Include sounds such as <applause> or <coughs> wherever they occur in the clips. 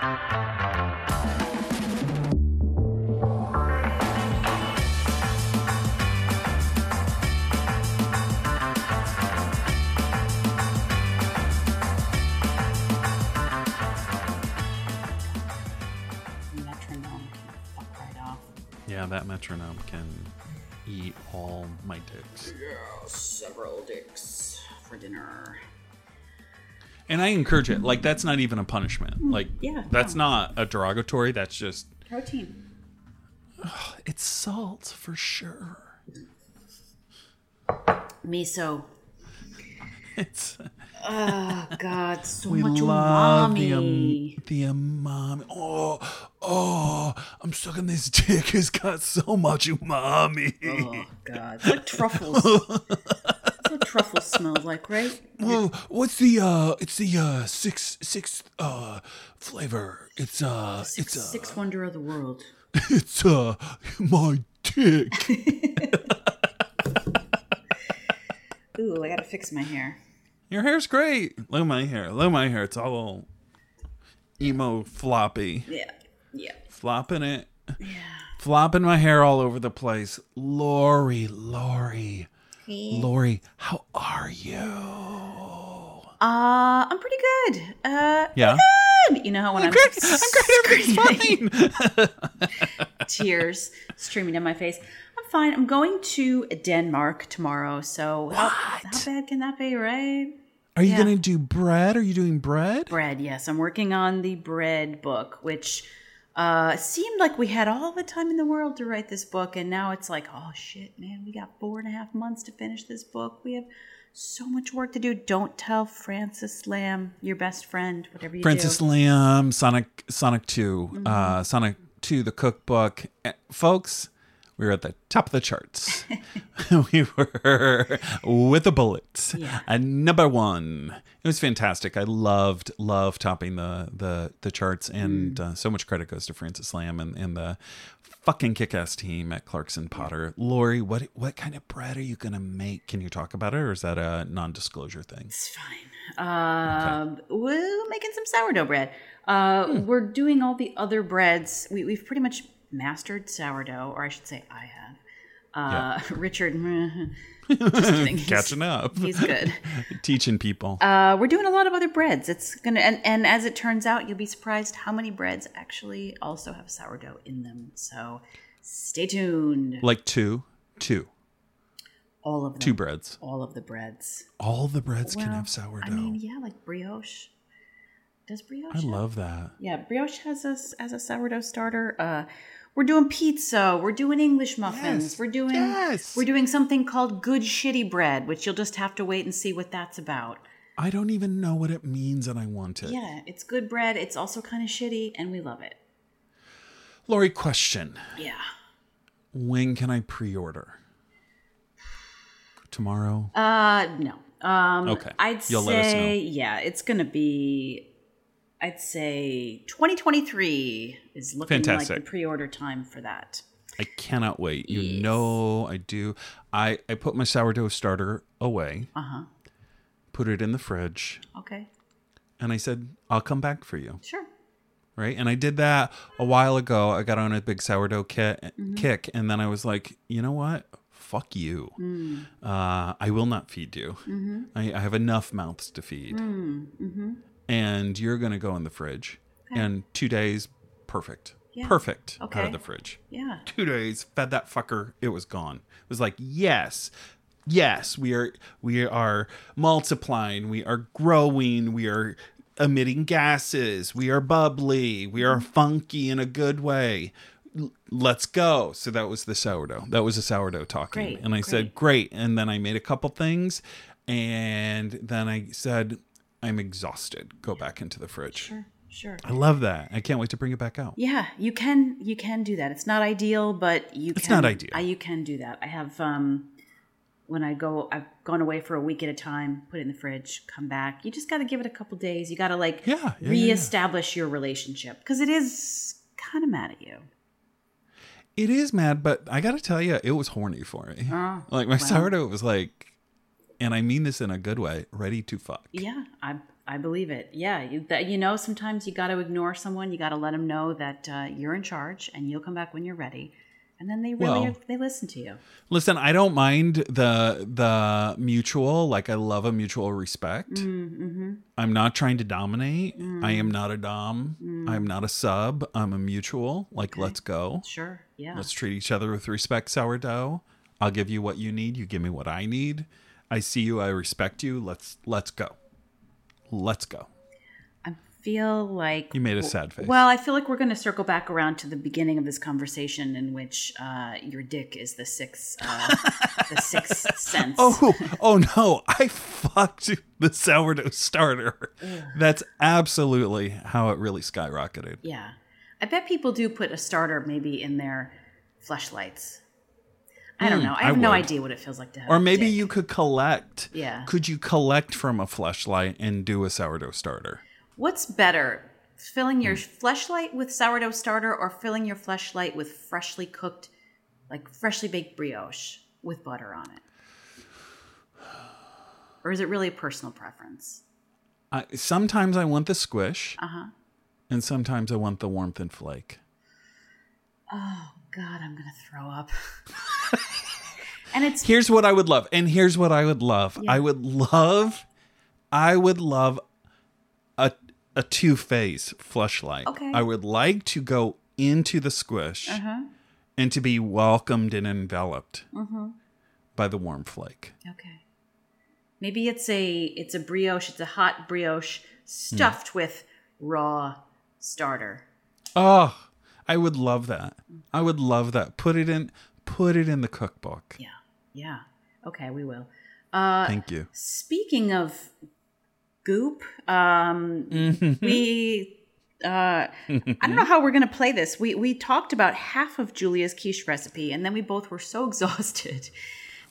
Yeah, that metronome can eat all my dicks. Yeah, Several dicks for dinner. And I encourage it. Like that's not even a punishment. Like yeah, that's no. not a derogatory. That's just Protein. it's salt for sure. Miso. <laughs> It's Oh God, so we much love the umami. um, the umami. Oh, oh! I'm sucking this <laughs> dick. It's got so much umami. oh God, it's like truffles. <laughs> Truffle smells like, right? Oh, what's the uh? It's the uh six sixth uh flavor. It's uh it's uh Sixth wonder of the world. <laughs> it's uh my dick. <laughs> Ooh, I gotta fix my hair. Your hair's great. Look at my hair. Look at my hair. It's all emo floppy. Yeah, yeah, Flopping it. yeah. Flopping my hair all over the place. Lori, Lori. Lori, how are you? Uh, I'm pretty good. Uh, Yeah. good. You know how when I'm, Great. I'm great. Everything's <laughs> fine. <laughs> <laughs> tears streaming down my face. I'm fine. I'm going to Denmark tomorrow. So how, how bad can that be, right? Are you Yeah. gonna do bread? Are you doing bread? Bread, yes. I'm working on the bread book, which uh, seemed like we had all the time in the world to write this book, and now it's like, oh shit, man, we got four and a half months to finish this book. We have so much work to do. Don't tell Francis Lam, your best friend, whatever you Francis do. Lam, Sonic Sonic 2 Mm-hmm. uh, Sonic Two, the cookbook, Eh, folks. We were at the top of the charts. <laughs> we were with a bullet. Yeah. And number one. It was fantastic. I loved, loved topping the the the charts, and Mm. uh, so much credit goes to Francis Lam and, and the fucking kick-ass team at Clarkson Potter. Lori, what what kind of bread are you gonna make? Can you talk about it, or is that a non-disclosure thing? It's fine. Um, We're making some sourdough bread. Uh, Hmm. We're doing all the other breads. We, we've pretty much mastered sourdough, or I should say, I have. Uh, <laughs> Richard, <laughs> kidding. He's- <laughs> Catching up. He's good. Teaching people. Uh, we're doing a lot of other breads. It's gonna, and, and as it turns out, you'll be surprised how many breads actually also have sourdough in them. So, stay tuned. like two, two, All of them. two breads. All of the breads. All the breads can have sourdough. I mean, yeah, like brioche. Does brioche? I have- love that. Yeah, brioche has a as a sourdough starter. Uh, we're doing pizza. We're doing English muffins. Yes, We're doing yes. we're doing something called good shitty bread, which you'll just have to wait and see what that's about. I don't even know what it means, and I want it. Yeah, it's good bread. It's also kind of shitty, and we love it. Lori, question: Yeah. When can I pre-order? Tomorrow. Uh, no. Um, Okay. I'd You'll let us know. say yeah, it's gonna be. I'd say 2023 is looking like Fantastic. the pre-order time for that. I cannot wait. You know I do. I I put my sourdough starter away, Uh huh. put it in the fridge, Okay. and I said I'll come back for you. Sure. right? And I did that a while ago. I got on a big sourdough kit, Mm-hmm. kick, and then I was like, you know what? Fuck you. Mm. Uh, I will not feed you. Mm-hmm. I, I have enough mouths to feed, Mm. And you're gonna go in the fridge. And two days, perfect, Yeah. perfect out of the fridge. Yeah. Two days, fed that fucker. It was gone. It was like yes. Yes, we are we are multiplying, we are growing, we are emitting gases, we are bubbly, we are mm-hmm. funky in a good way. L- Let's go. So that was the sourdough. That was a sourdough talking. Great, and I said, Great. And then I made a couple things and then I said, I'm exhausted. Go back into the fridge. Sure. Sure. I love that. I can't wait to bring it back out. Yeah, you can you can do that. It's not ideal, but you It's can not ideal. uh, you can do that. I have um when I go I've gone away for a week at a time, put it in the fridge, come back. You just got to give it a couple days. You got to like Yeah, yeah, yeah, yeah. reestablish your relationship cuz it is kind of mad at you. It is mad, but I gotta tell you, it was horny for me. Oh, <laughs> like my well. sourdough was like, and I mean this in a good way, ready to fuck. Yeah, I I believe it. Yeah, you, that, you know, sometimes you got to ignore someone. You got to let them know that uh, you're in charge, and you'll come back when you're ready. And then they really Well- they listen to you. Listen, I don't mind the the mutual. Like I love a mutual respect. Mm-hmm. I'm not trying to dominate. I am not a dom. Mm. I'm not a sub. I'm a mutual. Like let's go. Sure. Yeah. Let's treat each other with respect, sourdough. I'll give you what you need. You give me what I need. I see you. I respect you. Let's let's go. Let's go. I feel like You made a sad face. Well, I feel like we're going to circle back around to the beginning of this conversation, in which uh, your dick is the sixth, uh, the sixth <laughs> sense. Oh, oh no! I fucked the sourdough starter. That's absolutely how it really skyrocketed. Yeah, I bet people do put a starter maybe in their fleshlights. I don't know. I Hmm, I have no idea what it feels like to have. Or maybe you could collect. Yeah. Could you collect from a fleshlight and do a sourdough starter? What's better, filling your Hmm. fleshlight with sourdough starter, or filling your fleshlight with freshly cooked, like freshly baked brioche with butter on it? Or is it really a personal preference? I, sometimes I want the squish, Uh huh. and sometimes I want the warmth and flake. Oh God, I'm gonna throw up. <laughs> and it's Here's what I would love, and here's what I would love. I would love, I would love a a two phase fleshlight. Okay. I would like to go into the squish uh-huh. and to be welcomed and enveloped Mm-hmm. by the warm flake. okay. Maybe it's a it's a brioche. It's a hot brioche stuffed Hmm. with raw starter. Oh, I would love that. I would love that. Put it in. Put it in the cookbook. Yeah, yeah. Okay, we will. Uh, Thank you. Speaking of goop, um, <laughs> we. Uh, I don't know how we're gonna play this. We we talked about half of Julia's quiche recipe, and then we both were so <laughs> exhausted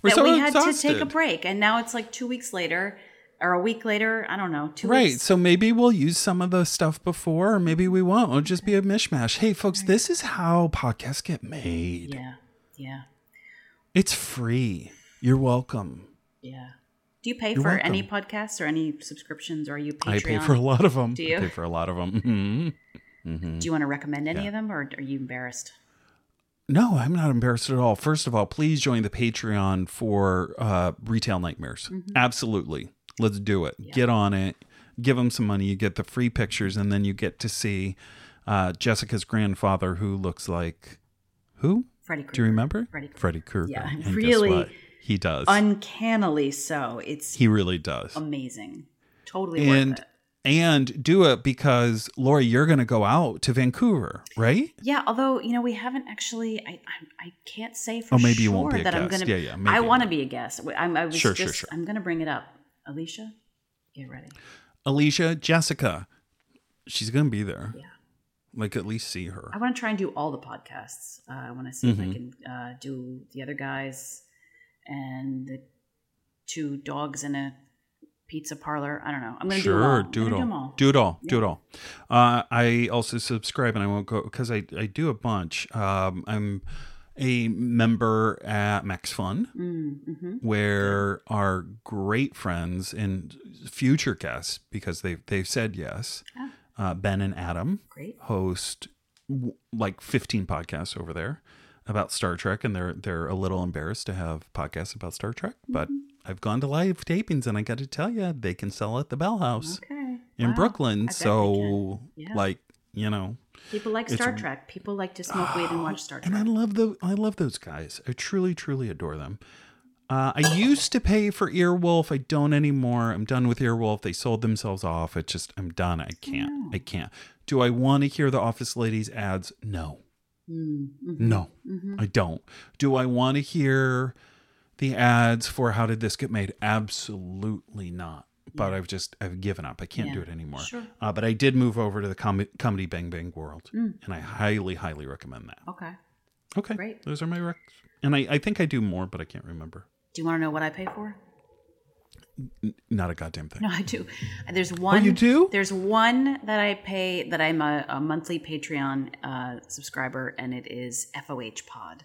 We're that so we had to take a break. And now it's like two weeks later, or a week later. I don't know. Two Right. weeks. So maybe we'll use some of the stuff before, or maybe we won't. It'll just be a mishmash. Hey, folks, this is how podcasts get made. Yeah, yeah, It's free. You're welcome. yeah. Do you pay You're for welcome. any podcasts or any subscriptions, or are you Patreon? I pay for a lot of them. <laughs> Do you? I pay for a lot of them. Do you want to recommend any of them, or are you embarrassed? No, I'm not embarrassed at all. First of all, please join the Patreon for uh, Retail Nightmares. Mm-hmm. Absolutely. Let's do it. Get on it. Give them some money. You get the free pictures, and then you get to see uh, Jessica's grandfather, who looks like who? Freddy Krueger. Do you remember? Freddy Krueger. Freddie Krueger. Yeah, And really? He does. Uncannily so. It's he really does. amazing. Totally and worth it. and do it because Laura, you're going to go out to Vancouver, right? Yeah, although you know we haven't actually. I I, I can't say for Oh, maybe you sure won't be a that I'm gonna. Yeah, yeah, maybe I you want to be a guest. I'm, I was Sure, just. sure, sure. I'm gonna bring it up. Alicia, get ready. Alicia, Jessica, she's going to be there. Yeah. Like at least see her. I want to try and do all the podcasts. Uh, I want to see if Mm-hmm. I can uh, do the other guys and the two dogs in a pizza parlor. I don't know. I'm gonna do them all. Sure, do it all. Do it all. Do it all. Uh, I also subscribe, and I won't go because I I do a bunch. Um, I'm a member at Max Fun, Mm-hmm. where our great friends and future guests, because they they've said yes, Ah. uh, Ben and Adam Great. host w- like 15 podcasts over there about Star Trek, and they're they're a little embarrassed to have podcasts about Star Trek, but Mm-hmm. I've gone to live tapings, and I got to tell you, they can sell at the Bell House Okay. in Wow. Brooklyn. So. Yeah. like, you know, People like It's- Star Trek. People like to smoke weed and watch Star Trek. <gasps> and I love the I love those guys. I truly, truly adore them. Uh, I used to pay for Earwolf. I don't anymore. I'm done with Earwolf. They sold themselves off. It just I'm done. I can't. I can't. Do I want to hear the Office Ladies ads? No. Mm-hmm. No, I don't. Do I want to hear the ads for How Did This Get Made? Absolutely not. But I've just I've given up. I can't do it anymore. sure. Uh, but I did move over to the com- comedy Bang Bang world, Mm. and I highly, highly recommend that. Okay. Okay, Great. Those are my recs, and I, I think I do more, but I can't remember. Do you want to know what I pay for? N- not a goddamn thing. No, I do. <laughs> There's one. Oh, you do? There's one that I pay that I'm a, a monthly Patreon uh, subscriber, and it is FOH Pod.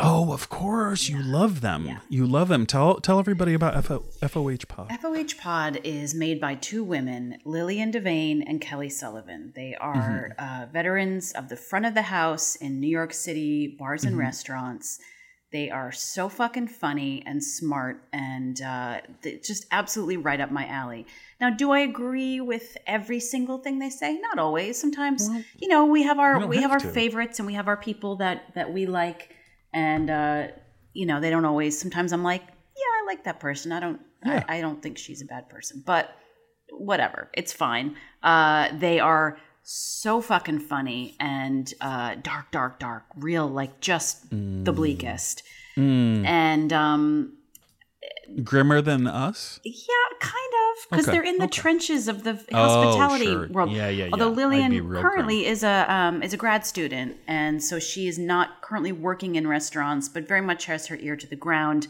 Oh, of course, you love them. You love them. Tell tell everybody about FO, FOH Pod. FOH Pod is made by two women, Lillian Devane and Kelly Sullivan. They are uh, veterans of the front of the house in New York City bars and restaurants. They are so fucking funny and smart and uh, just absolutely right up my alley. Now, do I agree with every single thing they say? Not always. Sometimes, you know, we have our we have have our to. favorites and we have our people that that we like, and uh, you know, they don't always. Sometimes I'm like, yeah, I like that person. I don't. Yeah. I, I don't think she's a bad person, but whatever. It's fine. Uh, they are so fucking funny and uh, dark, dark, dark, real, like just the bleakest. And um, Grimmer than us? yeah, kind of, because Okay, they're in the okay. trenches of the hospitality sure. world. Yeah, yeah, Although yeah. I'd Lillian currently is a um, is a grad student, and so she is not currently working in restaurants, but very much has her ear to the ground.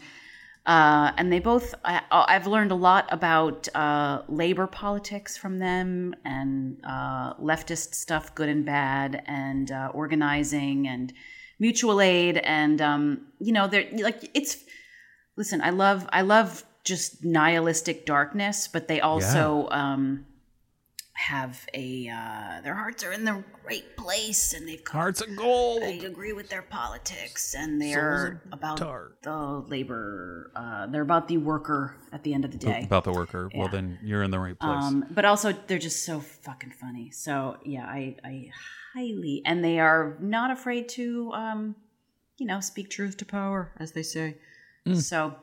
Uh, and they both, I, I've learned a lot about uh, labor politics from them and uh, leftist stuff, good and bad, and uh, organizing and mutual aid. And, um, you know, they're like, it's, listen, I love, I love just nihilistic darkness, but they also um, have a, uh, their hearts are in the right place and they've come Hearts of gold. They agree with their politics, and they're about the labor. Uh, they're about the worker at the end of the day. About the worker. Well, then you're in the right place. Um, but also, they're just so fucking funny. So yeah, I, I highly, and they are not afraid to, um, you know, speak truth to power, as they say. Mm. So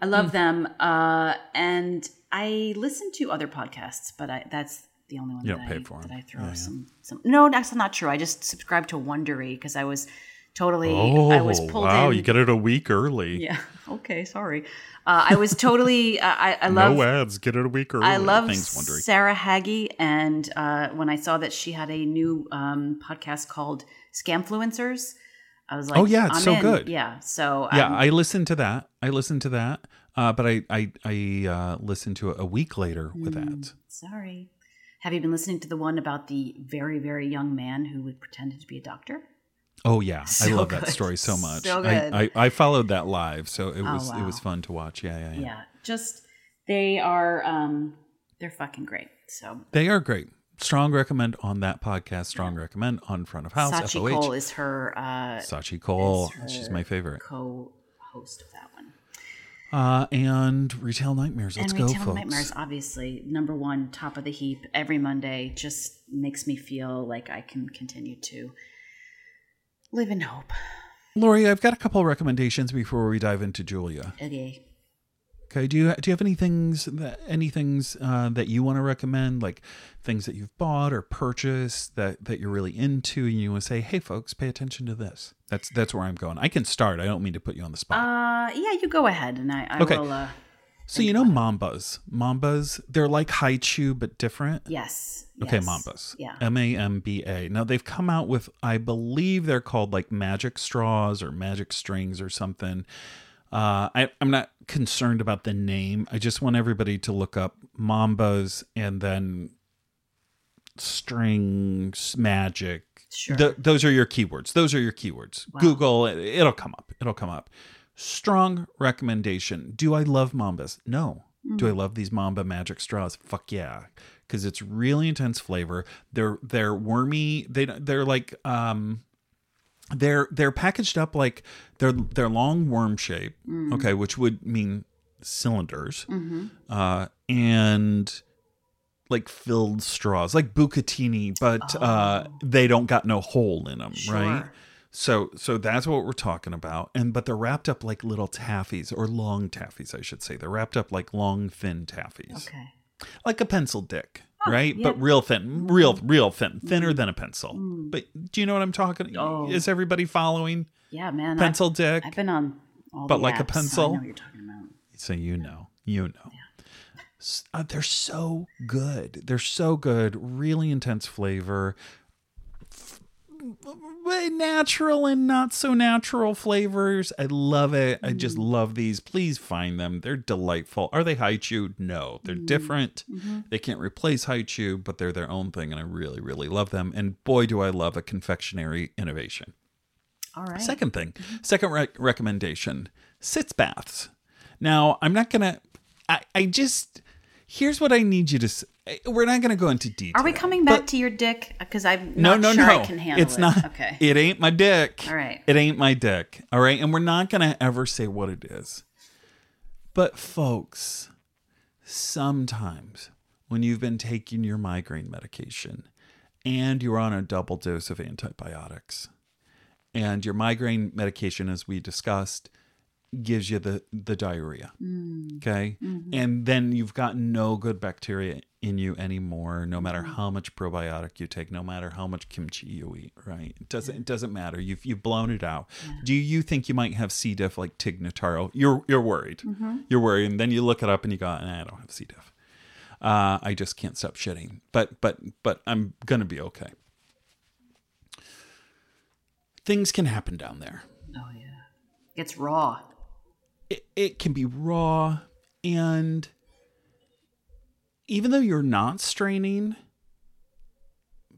I love them, uh, and I listen to other podcasts, but I, that's the only one You that, I, that I throw some, some. No, that's not true. I just subscribed to Wondery because I was totally. I was pulled Oh, wow, in. you get it a week early. yeah. <laughs> Okay. Sorry. Uh, I was totally. Uh, I, I love. no ads. Get it a week early. I love Thanks. Sarah Hagi, and uh, when I saw that she had a new um, podcast called Scamfluencers, I was like, Oh, yeah, it's so in. good. Yeah, so Yeah, um, I listened to that. I listened to that. Uh, but I I, I uh, listened to it a week later with Hmm. ads. sorry. Have you been listening to the one about the very very young man who would pretended to be a doctor? Oh yeah, <laughs> I So love that story so much. So I, good. I, I followed that live, so it Oh, was it was fun to watch. Yeah, yeah, yeah. Yeah, just they are um, they're fucking great. So They are great. Strong recommend on that podcast. Strong recommend on front of house. Scaachi FOH. Koul is her uh, Scaachi Koul. is She's my favorite. co-host of that one. Uh, and Retail Nightmares. Let's and go, Retail folks. Nightmares, obviously, number one, top of the heap every Monday, just makes me feel like I can continue to live in hope. Lori, I've got a couple recommendations before we dive into Julia. Okay. Okay, do you do you have any things that any things uh, that you want to recommend, like things that you've bought or purchased that that you're really into, and you want to say, "Hey, folks, pay attention to this." That's that's where I'm going. I can start. I don't mean to put you on the spot. Uh, yeah, you go ahead, and I, I Okay. will. Uh, so you know Mambas, Mambas, they're like Hi-Chew but different. yes. Okay, yes, Mambas. Yeah. M A M B A. Now they've come out with, I believe they're called like magic straws or magic strings or something. Uh, I, I'm not concerned about the name. I just want everybody to look up Mambas and then strings magic. Sure. Th- those are your keywords. Those are your keywords. Google it. It'll come up. It'll come up. Strong recommendation. Do I love Mambas? No. Do I love these Mamba magic straws? Fuck yeah, because it's really intense flavor. They're they're wormy. They they're like um they're they're packaged up like they're they're long worm shape. Okay, which would mean cylinders. Uh, and like filled straws, like bucatini, but uh, they don't got no hole in them, right? So so that's what we're talking about. And but they're wrapped up like little taffies or long taffies, I should say. They're wrapped up like long thin taffies. Okay. Like a pencil dick, right? yeah. But real thin, real mm-hmm. real thin, mm-hmm. thinner than a pencil. Mm. But do you know what I'm talking? Oh. Is everybody following? Yeah, man. Pencil I've, dick. I've been on all But like a apps, so pencil? I know what you're talking about. So you know, you know. S- uh, they're so good. They're so good. Really intense flavor. Natural and not so natural flavors. I love it. I just mm. love these. Please find them. They're delightful. Are they Hi-Chew? No, they're mm. different. Mm-hmm. They can't replace Hi-Chew, but they're their own thing, and I really, really love them. And boy, do I love a confectionery innovation. All right. Second thing, mm-hmm. second rec- recommendation sitz baths. Now, I'm not going to, I just, here's what I need you to, Say. Eh, we're not going to go into detail. Are we coming back to your dick? Because I'm No, not no, sure no. I can handle it's it. not. Okay. <laughs> It ain't my dick. All right. It ain't my dick. All right. And we're not going to ever say what it is. But, folks, sometimes when you've been taking your migraine medication and you're on a double dose of antibiotics, and your migraine medication, as we discussed, gives you the, the diarrhea. Mm. Okay. Mm-hmm. And then you've got no good bacteria in you anymore, no matter mm-hmm. how much probiotic you take, no matter how much kimchi you eat, right? It doesn't it doesn't matter. You've you've blown it out. Do you think you might have C diff like Tig Notaro? You're you're worried. Mm-hmm. You're worried. And then you look it up and you go, nah, I don't have C diff. Uh, I just can't stop shitting. But but but I'm gonna be okay. Things can happen down there. Oh yeah. It's raw. It, it can be raw and even though you're not straining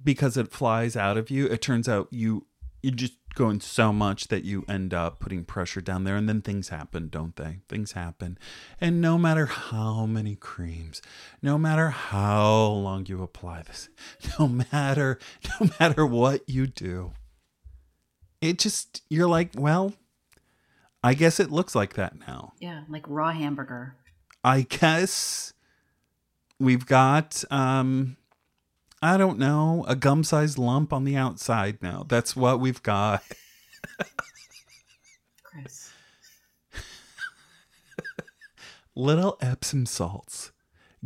because it flies out of you it turns out you you're just going so much that you end up putting pressure down there and then things happen don't they? Things happen. And no matter how many creams no matter how long you apply this <laughs> no matter <laughs> no matter what you do it just you're like well I guess it looks like that now. Yeah, like raw hamburger. I guess we've got um I don't know, a gum-sized lump on the outside now. That's what we've got. Chris. Little Epsom salts.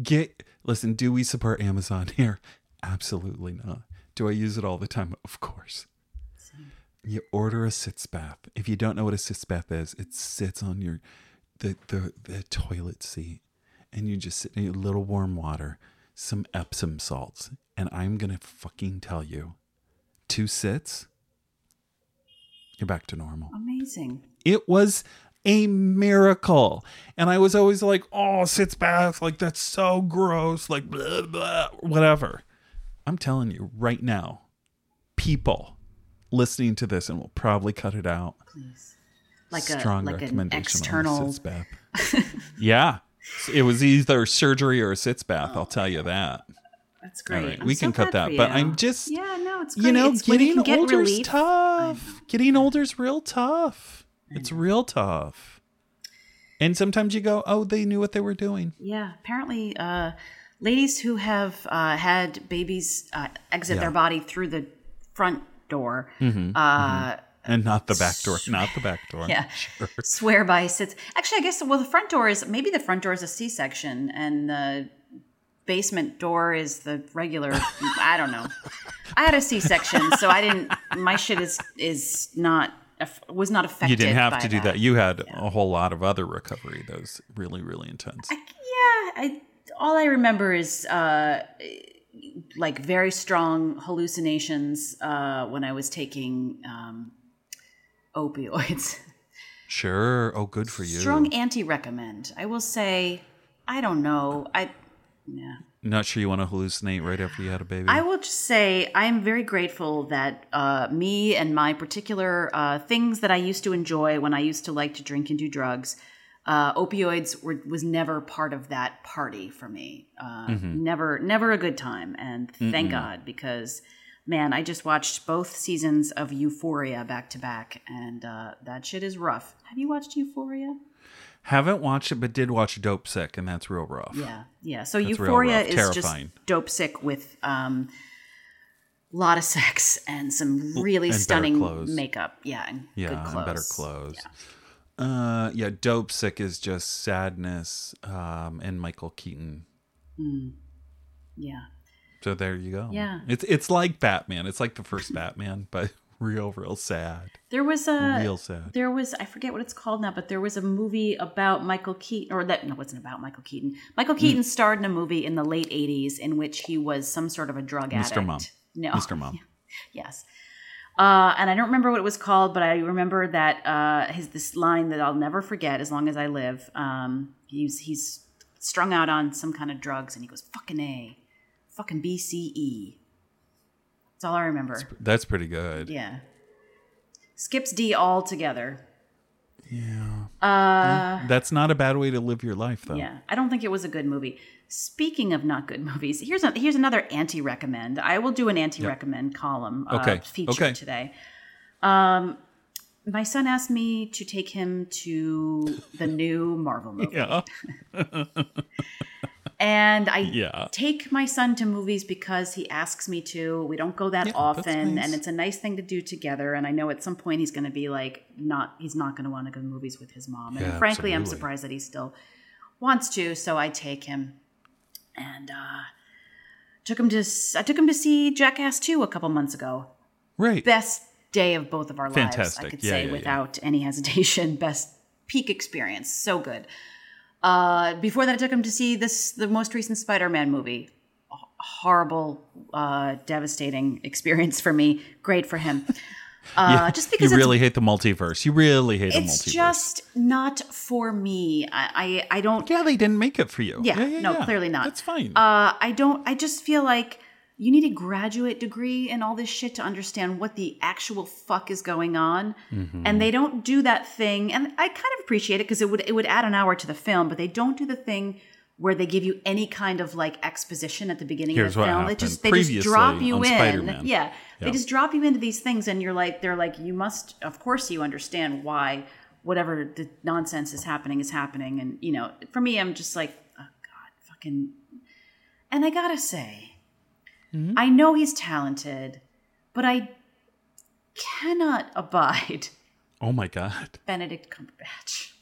Get listen, do we support Amazon here? Absolutely not. Do I use it all the time? Of course. You order a sitz bath. If you don't know what a sitz bath is, it sits on your the the, the toilet seat, and you just sit in a little warm water, some Epsom salts, and I'm gonna fucking tell you, two sits, you're back to normal. Amazing. It was a miracle. And I was always like, oh, sitz bath, like that's so gross, like blah, blah, whatever. I'm telling you right now, people listening to this and we'll probably cut it out. Please. Like Strong a like an recommendation external on the sitz bath. <laughs> yeah. It was either surgery or a sitz bath, I'll tell you that. That's great. right, we so can cut that. But. I'm just Yeah, no, it's great. you know, it's you getting can get older's relief. tough. Getting older's real tough. It's real tough. And sometimes you go, oh, they knew what they were doing. Yeah, apparently, uh, ladies who have uh, had babies uh, exit Yeah. their body through the front door, Mm-hmm. uh, And not the back door. Not the back door. <laughs> yeah, <laughs> Sure. swear by sits. Actually, I guess well, the front door is maybe the front door is a C-section, and the basement door is the regular. I don't know. I had a C-section, so I didn't. My shit is is not was not affected. You didn't have to do that. You had a whole lot of other recovery that was really, really intense. Yeah, I all I remember is uh, like very strong hallucinations uh, when I was taking um, opioids. Sure. Oh, good for you. Strong anti-recommend. I will say, I don't know. I yeah. Not sure you want to hallucinate right after you had a baby. I will just say I'm very grateful that uh, me and my particular uh, things that I used to enjoy when I used to like to drink and do drugs, uh, opioids were was never part of that party for me. Uh, Never, never a good time, and thank God because man, I just watched both seasons of Euphoria back to back, and uh, that shit is rough. Have you watched Euphoria? Haven't watched it, but did watch Dopesick, and that's real rough. Yeah, yeah. So real Euphoria is terrifying. just dope sick with um, a lot of sex and some really And stunning makeup. Yeah, and Yeah, good clothes. and better clothes. Uh, yeah, Dopesick is just sadness, um, and Michael Keaton. Yeah, So there you go. Yeah. it's it's like Batman. It's like the first Batman, but <laughs> real, real sad. there was a Real sad. there was I forget what it's called now, but there was a movie about Michael Keaton, or that no, it wasn't about Michael Keaton. Michael Mm. Keaton starred in a movie in the late '80s in which he was some sort of a drug addict. Mr. Mom. No, Mr. Mom. <laughs> Yes. Uh, and I don't remember what it was called, but I remember that uh, his this line that I'll never forget as long as I live. Um, he's he's strung out on some kind of drugs, and he goes "fucking a, fucking BCE." That's all I remember. That's pretty good. Yeah. skips D altogether. That's not a bad way to live your life, though. Yeah, I don't think it was a good movie. Speaking of not good movies, here's a, here's another anti recommend. I will do an anti recommend column uh, Okay, feature okay. today. Um, my son asked me to take him to the new Marvel <laughs> movie, Yeah. <laughs> and I Yeah. take my son to movies because he asks me to. We don't go that Yeah, often, nice. and it's a nice thing to do together. And I know at some point he's going to be like, not he's not going to want to go to movies with his mom. And Yeah, frankly, I'm surprised that he still wants to. So I take him, and uh, took him to s- I took him to see Jackass 2 a couple months ago. Right. Best day of both of our lives, I could say without any hesitation. <laughs> Best peak experience, so good. Uh, before that, I took him to see this the most recent Spider-Man movie. H- Horrible, uh, devastating experience for me. Great for him. <laughs> Uh, just because you really hate the multiverse. You really hate the it's multiverse. just not for me. I, I I don't. yeah, they didn't make it for you. Yeah, yeah, no, yeah. clearly not. That's fine. Uh, I don't. I just feel like you need a graduate degree and all this shit to understand what the actual fuck is going on, Mm-hmm. and they don't do that thing. And I kind of appreciate it because it would it would add an hour to the film, but they don't do the thing where they give you any kind of like exposition at the beginning Here's of the what film. They just they just drop you in. Spider-Man. Yeah, they just drop you into these things, and you're like, they're like, you must, of course, you understand why whatever the nonsense is happening is happening, and you know, for me, I'm just like, oh god, fucking. And I gotta say, Mm-hmm. I know he's talented, but I cannot <laughs> abide oh my god. Benedict Cumberbatch.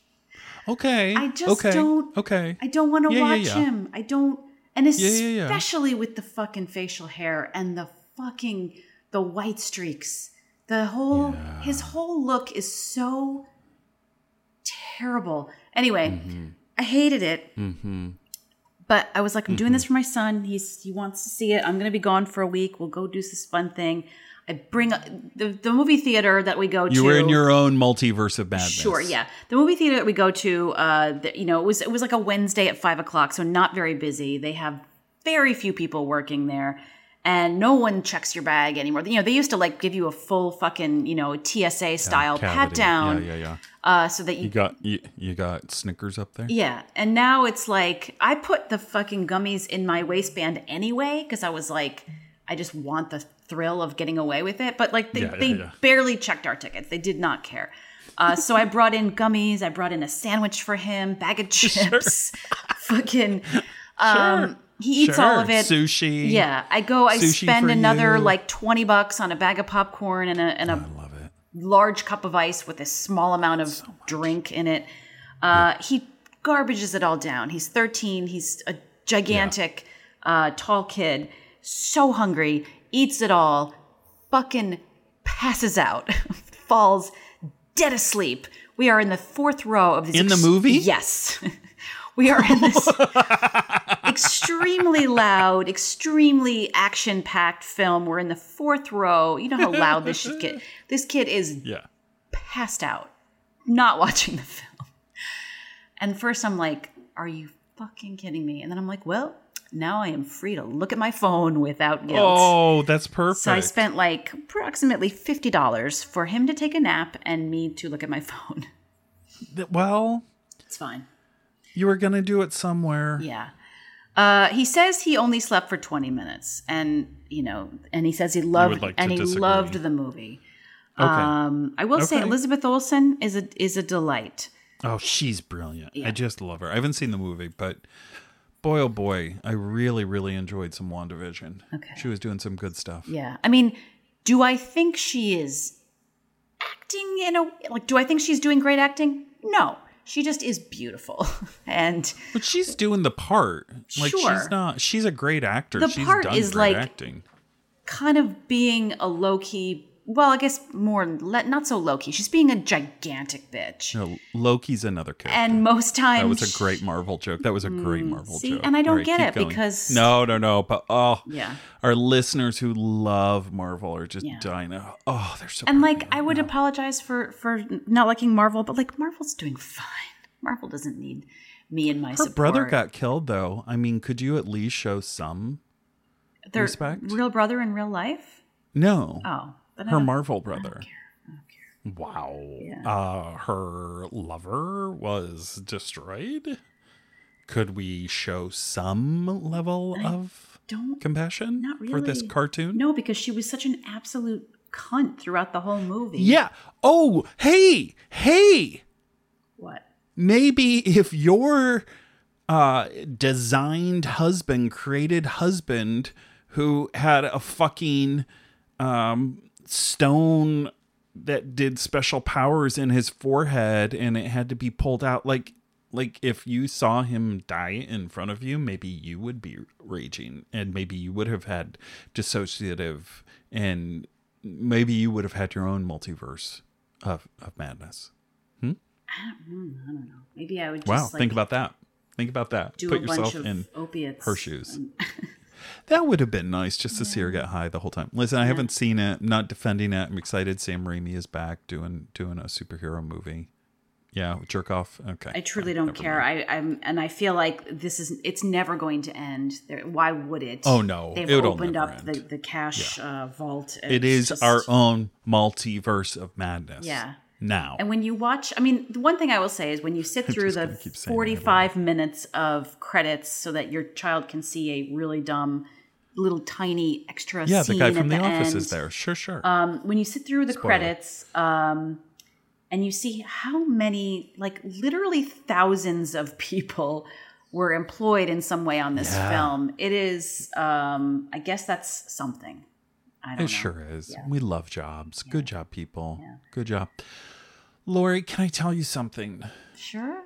Okay. I just okay. don't- Okay. I don't want to Yeah, yeah, watch yeah. him. I don't, and yeah, yeah. especially with the fucking facial hair and the fucking the white streaks. The whole his whole look is so terrible. Anyway, Mm-hmm. I hated it. But I was like, I'm doing this for my son. He's he wants to see it. I'm gonna be gone for a week. We'll go do this fun thing. I bring the the movie theater that we go to. You were in your own multiverse of madness. Sure, yeah. The movie theater that we go to, uh, the, you know, it was it was like a Wednesday at five o'clock, so not very busy. They have very few people working there, and no one checks your bag anymore. You know, they used to like give you a full fucking, you know, TSA style pat down, Yeah, yeah, yeah. uh, so that you You got you, you got Snickers up there. yeah, and now it's like I put the fucking gummies in my waistband anyway because I was like, I just want the thrill of getting away with it. But like they, Yeah, yeah, they yeah. barely checked our tickets; they did not care. Uh, so I brought in gummies. I brought in a sandwich for him, bag of <laughs> chips, <laughs> fucking. Um, He eats all of it. Sushi. Yeah, I go. I spend another you. like twenty bucks on a bag of popcorn and a and a I love it. large cup of ice with a small amount of drink in it. Uh, He garbages it all down. He's 13. He's a gigantic, uh, tall kid. So hungry, eats it all, fucking passes out, <laughs> falls dead asleep. We are in the fourth row of this. In the movie? Yes. <laughs> We are in this <laughs> extremely loud, extremely action-packed film. We're in the fourth row. You know how loud this should get. This kid is Yeah. passed out, not watching the film. And first I'm like, are you fucking kidding me? And then I'm like, well, now I am free to look at my phone without guilt. Oh, that's perfect. so I spent like approximately $50 for him to take a nap and me to look at my phone. Well, It's fine. you were gonna do it somewhere. Yeah. Uh, he says he only slept for 20 minutes and, you know, and he says he loved like and he disagree. loved the movie. Okay. Um, I will say Elizabeth Olsen is a is a delight. Oh, she's brilliant. Yeah. I just love her. I haven't seen the movie, but boy, oh boy, I really, really enjoyed some WandaVision. Okay. She was doing some good stuff. Yeah. I mean, do I think she is acting in a like do I think she's doing great acting? No. She just is beautiful. <laughs> and But she's doing the part. Like Sure. she's not she's a great actor. The she's part done is like- acting. kind of being a low-key well, I guess more le- not so low-key. She's being a gigantic bitch. No, Loki's another character. And most times that was a great Marvel joke. That was a great Marvel Mm, see, joke. and I don't right, get it going. because- no, no, no. But oh, Yeah. our listeners who love Marvel are just Yeah. dying. Oh, oh, they're so. And like I would apologize for for not liking Marvel, but like Marvel's doing fine. Marvel doesn't need me and my Her support. brother got killed, though. I mean, could you at least show some? Their respect. real brother in real life. No, Oh, I her don't- Marvel brother. Wow. Yeah. Uh, her lover was destroyed. Could we show some level of Don't compassion Not for this cartoon? no, because she was such an absolute cunt throughout the whole movie. Yeah. Oh, hey, hey. What? maybe if your uh designed husband created husband who had a fucking um stone that did special powers in his forehead and it had to be pulled out like like if you saw him die in front of you maybe you would be raging and maybe you would have had dissociative and maybe you would have had your own multiverse of of madness I don't, mm, I don't know. Maybe I would just Wow, like, think about that. Think about that. do Put a bunch yourself of in opiates. her shoes. and- <laughs> That would have been nice just to see her get high the whole time. Listen, I haven't seen it. I'm not defending it. I'm excited. Sam Raimi is back doing doing a superhero movie. Yeah, jerk off. Okay. I truly don't care. mind. I, I'm, and I feel like this is. It's never going to end. There, why would it? Oh, no. They've It'll opened up end. the the cash uh, vault. It is our own multiverse of madness. Yeah. Now. And when you watch, I mean, the one thing I will say is when you sit <laughs> through the gonna keep saying that, 45 minutes of credits so that your child can see a really dumb, little tiny extra yeah, the guy from the, the office end, is there. Sure, sure. Um, when you sit through the Spoiler. credits, um, and you see how many, like literally thousands of people were employed in some way on this Yeah. film, it is, um, I guess that's something. I don't know. It sure is. Yeah. We love jobs. Good job, people. Yeah. Good job. Lori, can I tell you something? Sure.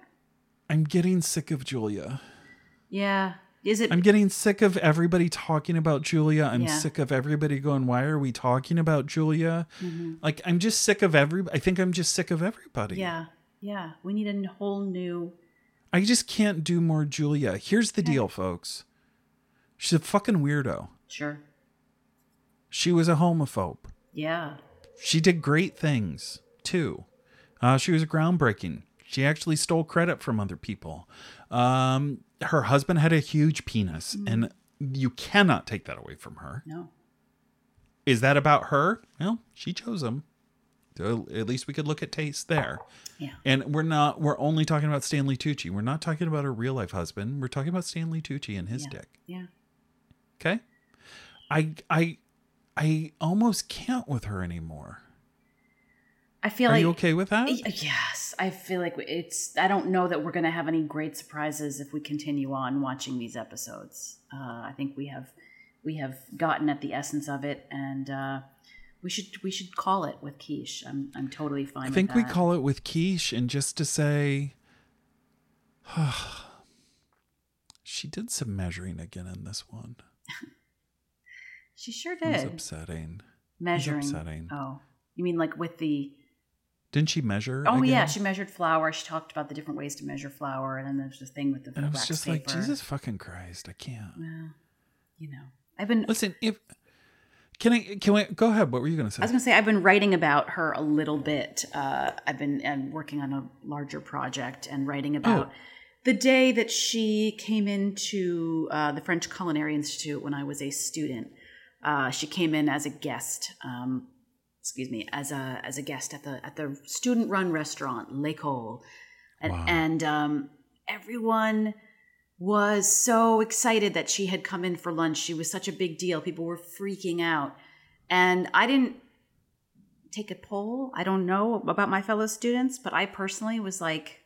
I'm getting sick of Julia. Yeah. Is it? I'm getting sick of everybody talking about Julia. I'm Yeah. sick of everybody going, "Why are we talking about Julia?" Mm-hmm. Like I'm just sick of every I think I'm just sick of everybody. yeah. Yeah. We need a whole new. I just can't do more Julia. Here's the deal, folks. She's a fucking weirdo. Sure. She was a homophobe. Yeah. She did great things too. Uh, she was groundbreaking. She actually stole credit from other people. Um, her husband had a huge penis, mm. and you cannot take that away from her. No. Is that about her? Well, she chose him. So at least we could look at taste there. Yeah. And we're not. We're only talking about Stanley Tucci. We're not talking about her real life husband. We're talking about Stanley Tucci and his Yeah. dick. Yeah. Okay. I I I almost can't with her anymore. I feel Are like. you okay with that? Yes, I feel like it's. I don't know that we're going to have any great surprises if we continue on watching these episodes. Uh, I think we have, we have gotten at the essence of it, and uh, we should we should call it with Quiche. I'm I'm totally fine. With that. I think we call it with quiche, and just to say, <sighs> she did some measuring again in this one. <laughs> She sure It was did upsetting. measuring. upsetting. Oh, you mean like with the? Didn't she measure? Oh yeah, she measured flour. She talked about the different ways to measure flour, and then there's the thing with the And I was just paper. like, Jesus fucking Christ, I can't. Well, you know, I've been Listen, if can I can we go ahead? What were you gonna say? I was gonna say I've been writing about her a little bit. Uh, I've been and working on a larger project and writing about Oh. the day that she came into uh, the French Culinary Institute when I was a student. Uh, she came in as a guest. Um, excuse me, as a as a guest at the at the student run restaurant L'École, and Wow. and um, everyone was so excited that she had come in for lunch. She was such a big deal. People were freaking out. And I didn't take a poll. I don't know about my fellow students, but I personally was like,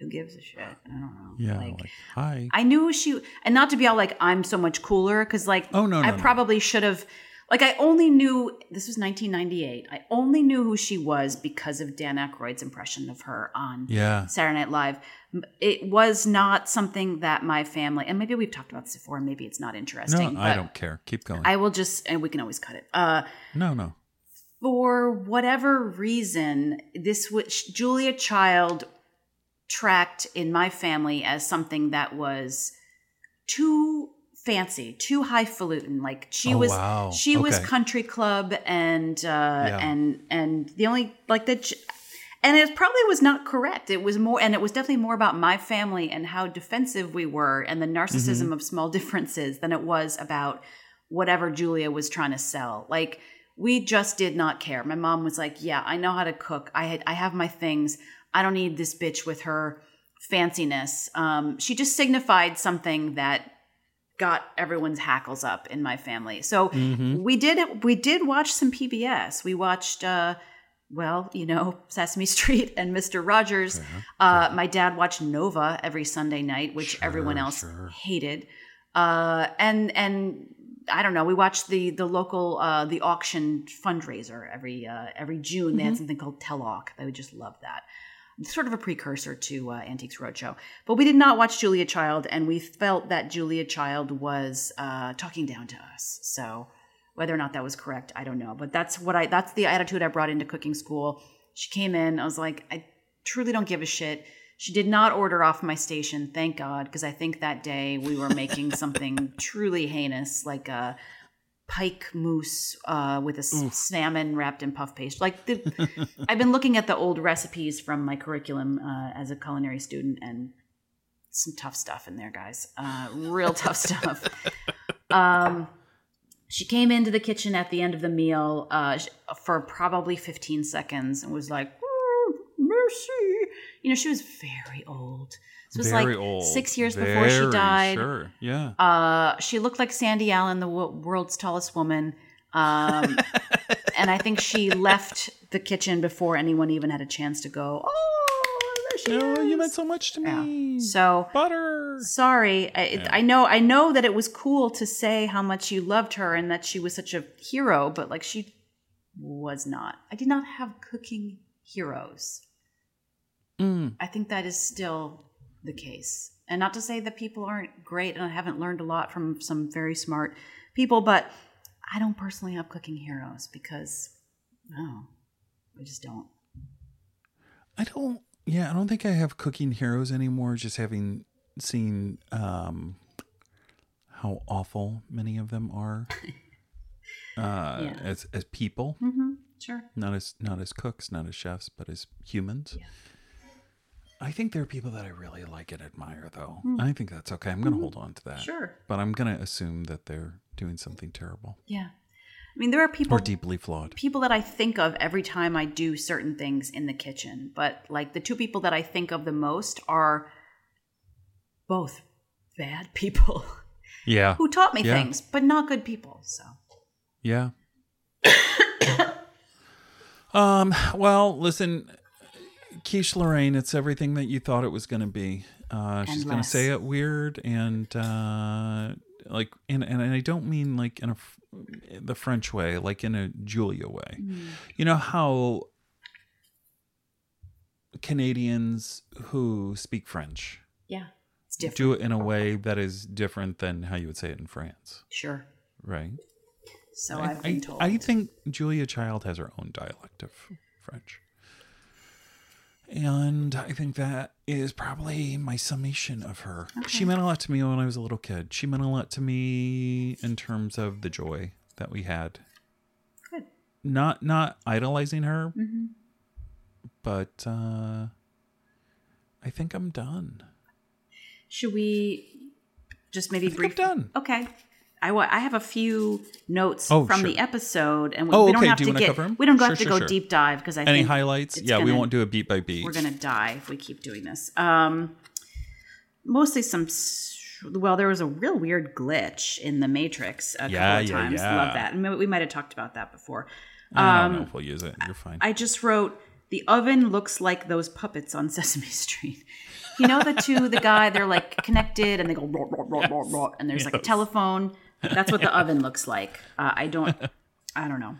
who gives a shit? I don't know. yeah, Like, like, hi. I knew she, and not to be all like, I'm so much cooler, because like, Oh, no, I no, no. probably should have, like, I only knew, this was 1998. I only knew who she was because of Dan Aykroyd's impression of her on yeah, Saturday Night Live. It was not something that my family, and maybe we've talked about this before, maybe it's not interesting. no. I don't care. Keep going. I will just, and we can always cut it. Uh, no, no. for whatever reason, this was Julia Child tracked in my family as something that was too fancy, too highfalutin. Like she Oh, was, wow. she was country club, and uh, Yeah. and and the only like that. And it probably was not correct. It was more, and it was definitely more about my family and how defensive we were and the narcissism Mm-hmm. of small <laughs> differences than it was about whatever Julia was trying to sell. Like we just did not care. My mom was like, "Yeah, I know how to cook. I had I have my things. I don't need this bitch with her fanciness." Um, she just signified something that got everyone's hackles up in my family. So we did we did watch some PBS. We watched uh well, you know, <laughs> Sesame Street and Mr. Rogers. Uh, my dad watched Nova every Sunday night, which everyone else hated. Uh, and and I don't know. We watched the the local uh, the auction fundraiser every uh, every June. They had something called Telloc. I would just love that. Sort of a precursor to uh, Antiques Roadshow. But we did not watch Julia Child, and we felt that Julia Child was uh, talking down to us. So whether or not that was correct, I don't know. But that's what I that's the attitude I brought into cooking school. She came in, I was like, I truly don't give a shit. She did not order off my station, thank God, because I think that day we were making <laughs> something truly heinous, like a pike mousse uh, with a s- salmon wrapped in puff paste. Like the, <laughs> I've been looking at the old recipes from my curriculum uh, as a culinary student, and some tough stuff in there, guys. Uh, real tough <laughs> stuff. Um, she came into the kitchen at the end of the meal uh, for probably 15 seconds and was like, "Oh, mercy. You know, she was very old. This was Very like old. six years before she died. Sure. Yeah. Uh, she looked like Sandy Allen, the wo- world's tallest woman. Um, <laughs> and I think she left the kitchen before anyone even had a chance to go, oh, there she no, is. you meant so much to me. So Butter. sorry I, it- I know i know that it was cool to say how much you loved her and that she was such a hero but like she was not i did not have cooking heroes Mm. i think that is still the case and not to say that people aren't great and i haven't learned a lot from some very smart people but i don't personally have cooking heroes because no i just don't I don't. Yeah, I don't think I have cooking heroes anymore. Just having seen um, how awful many of them are <laughs> uh, Yeah. as as people, mm-hmm. sure not as not as cooks, not as chefs, but as humans. I think there are people that I really like and admire, though. I think that's okay. I'm going to hold on to that. Hmm. Mm-hmm. Sure. But I'm going to assume that they're doing something terrible yeah i mean there are people or deeply flawed. people that I think of every time I do certain things in the kitchen, but like the two people that I think of the most are both bad <laughs> people Yeah. who taught me Yeah. things, but not good people. So Yeah. <coughs> um. Well, listen, Quiche Lorraine. It's everything that you thought it was going to be. Uh, she's going to say it weird and uh, like, and and I don't mean like in a the French way, like in a Julia way. You know how Canadians who speak French yeah, do it in a way that is different than how you would say it in France, Sure. right? So I, I've been I- told. I think Julia Child has her own dialect of French. And I think that is probably my summation of her. She meant a lot to me when I was a little kid. She meant a lot to me in terms of the joy that we had. Good. Not not idolizing her, Mm-hmm. but uh, I think I'm done. Should we just maybe think I'm done. Okay. I wa- I have a few notes Oh, from sure. the episode, and we, Oh, we don't okay. have Do to get we don't Sure, have to sure, go deep dive because I think Any think highlights? Yeah, we gonna- won't do a beat by beat. we're gonna die if we keep doing this. Um, mostly some. Well, there was a real weird glitch in the Matrix a Yeah, couple of yeah, times. yeah. Love that. And we might have talked about that before. I Um, don't know if we'll use it. You're fine. I just wrote the oven looks like those puppets on <laughs> Sesame Street. You know the two, the guy, they're like connected and they go rot, and there's like a telephone. That's what the <laughs> oven looks like. Uh, I don't, I don't know.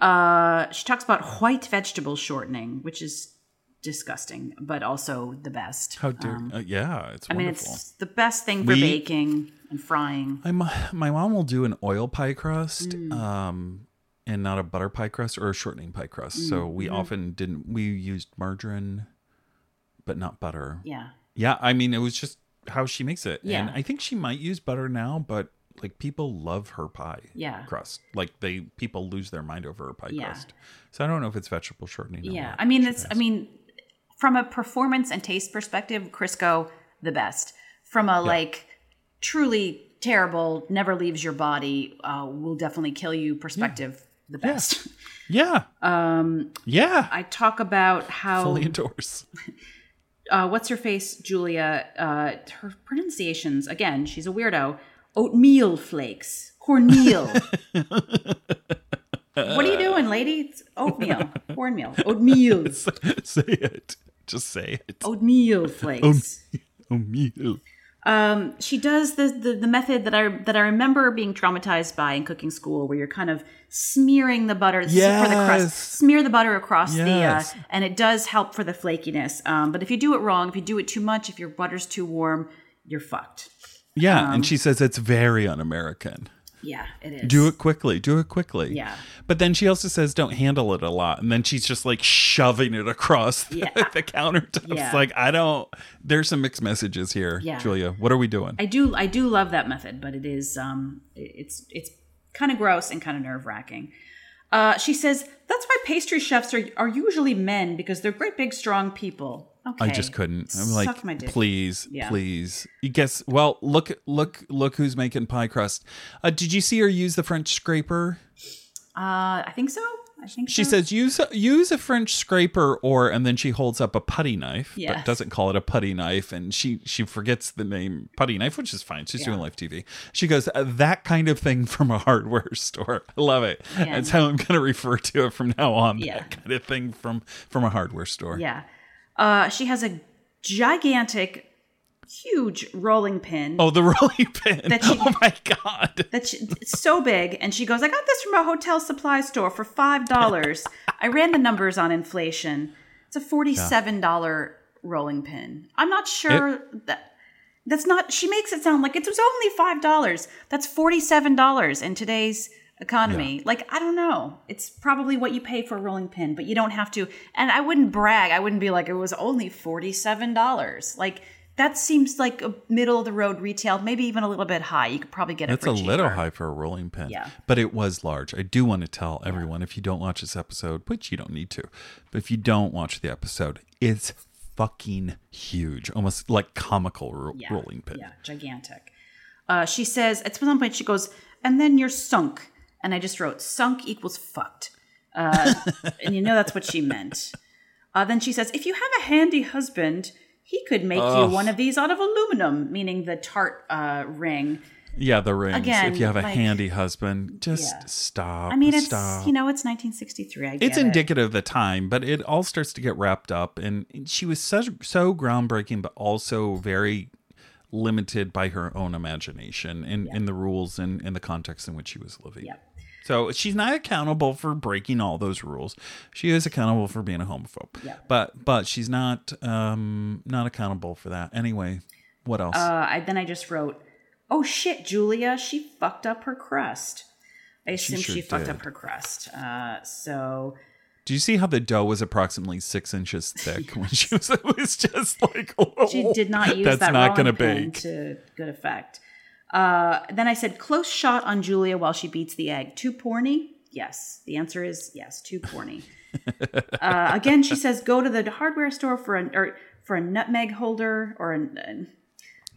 Uh, she talks about white vegetable shortening, which is disgusting, but also the best. How dare? uh, yeah, it's I mean, it's the best thing for We- baking and frying. My my mom will do an oil pie crust, Mm. um, and not a butter pie crust or a shortening pie crust. So we Mm-hmm. often didn't. We used margarine, but not butter. Yeah. Yeah, I mean, it was just how she makes it. Yeah. And I think she might use butter now, but like people love her pie Yeah. crust. Like they people lose their mind over her pie Yeah. crust. So I don't know if it's vegetable shortening. or Yeah, I mean it's. I mean, from a performance and taste perspective, Crisco the best. From a like truly terrible, never leaves your body, uh, will definitely kill you perspective. the best. Yeah. Um. Yeah. I talk about how Fully endorse. <laughs> uh, what's her face, Julia, uh, her pronunciations, again, she's a weirdo. Oatmeal flakes. Cornmeal. what are you <laughs> doing, lady? It's oatmeal. Cornmeal. Oatmeal. <laughs> say it. Just say it. Oatmeal flakes. <laughs> Oatmeal. meal. Um, she does the, the the method that I that I remember being traumatized by in cooking school, where you're kind of smearing the butter is for the crust, smear the butter across Yes. the, uh, and it does help for the flakiness. Um, but if you do it wrong, if you do it too much, if your butter's too warm, you're fucked. Yeah, Um, and she says it's very un-American. Yeah, it is. Do it quickly. Do it quickly. Yeah. But then she also says don't handle it a lot, and then she's just like shoving it across the, Yeah. <laughs> the countertops. Yeah. Like I don't. There's some mixed messages here, Yeah. Julia. What are we doing? I do I do love that method, but it is um it's it's kind of gross and kind of nerve wracking. Uh, she says that's why pastry chefs are are usually men because they're great big strong people. Okay, I just couldn't. I'm Suck like, please, Yeah. please. You guess? Well, look, look, look who's making pie crust. Uh, did you see her use the French scraper? Uh, I think so. I think She so. says use a, use a French scraper, or and then she holds up a putty knife, but doesn't call it a putty knife, and she she forgets the name putty knife, which is fine. She's doing Yeah. live TV. She goes uh, that kind of thing from a hardware <laughs> store. I love it. That's how I'm going to refer to it from now on. Yeah. That kind of thing from from a hardware store. Yeah. Uh, she has a gigantic, huge rolling pin. Oh, the <laughs> rolling pin. That she- <laughs> oh my god. That she, it's so big, and she goes, "I got this from a hotel supply store for five dollars." <laughs> I ran the numbers on inflation. It's a forty-seven dollar rolling pin. I'm not sure that that's not. She makes it sound like it was only five dollars. That's forty-seven dollars in today's economy. Like I don't know. It's probably what you pay for a rolling pin, but you don't have to. And I wouldn't brag. I wouldn't be like it was only forty-seven dollars. Like. That seems like a middle of the road retail, maybe even a little bit high. You could probably get it That's for a little high for a rolling pin. Yeah. But it was large. I do want to tell everyone if you don't watch this episode, which you don't need to, but if you don't watch the episode, it's fucking huge, almost like comical ro- Yeah. rolling pin. Yeah, gigantic. Uh, she says at some point she goes, and then you're sunk, and I just wrote sunk equals fucked, uh, and you know that's what she meant. Uh, then she says, if you have a handy husband, he could make you one of these out of aluminum, meaning the tart uh, ring. Yeah, the rings. Again, if you have a like- handy husband, just Yeah. stop. I mean, it's stop. you know, it's 1963. I it's it. indicative of the time, but it all starts to get wrapped up. And she was such so groundbreaking, but also very limited by her own imagination and in the rules and in the context in which she was living. Yep. So she's not accountable for breaking all those rules. She is accountable for being a homophobe. Yep. But but she's not um not accountable for that. Anyway, what else? Uh, I, then I just wrote, "Oh shit, Julia, she fucked up her crust." I assume she, sure fucked up her crust. Uh, so Do you see how the dough was approximately six inches thick when she was? It was just like oh, she did not use That's that not gonna pin bake. to good effect. Uh, then I said, "Close shot on Julia while she beats the egg. Too porny." Yes, the answer is yes. Too porny. <laughs> uh, again, she says, "Go to the hardware store for a or for a nutmeg holder or an."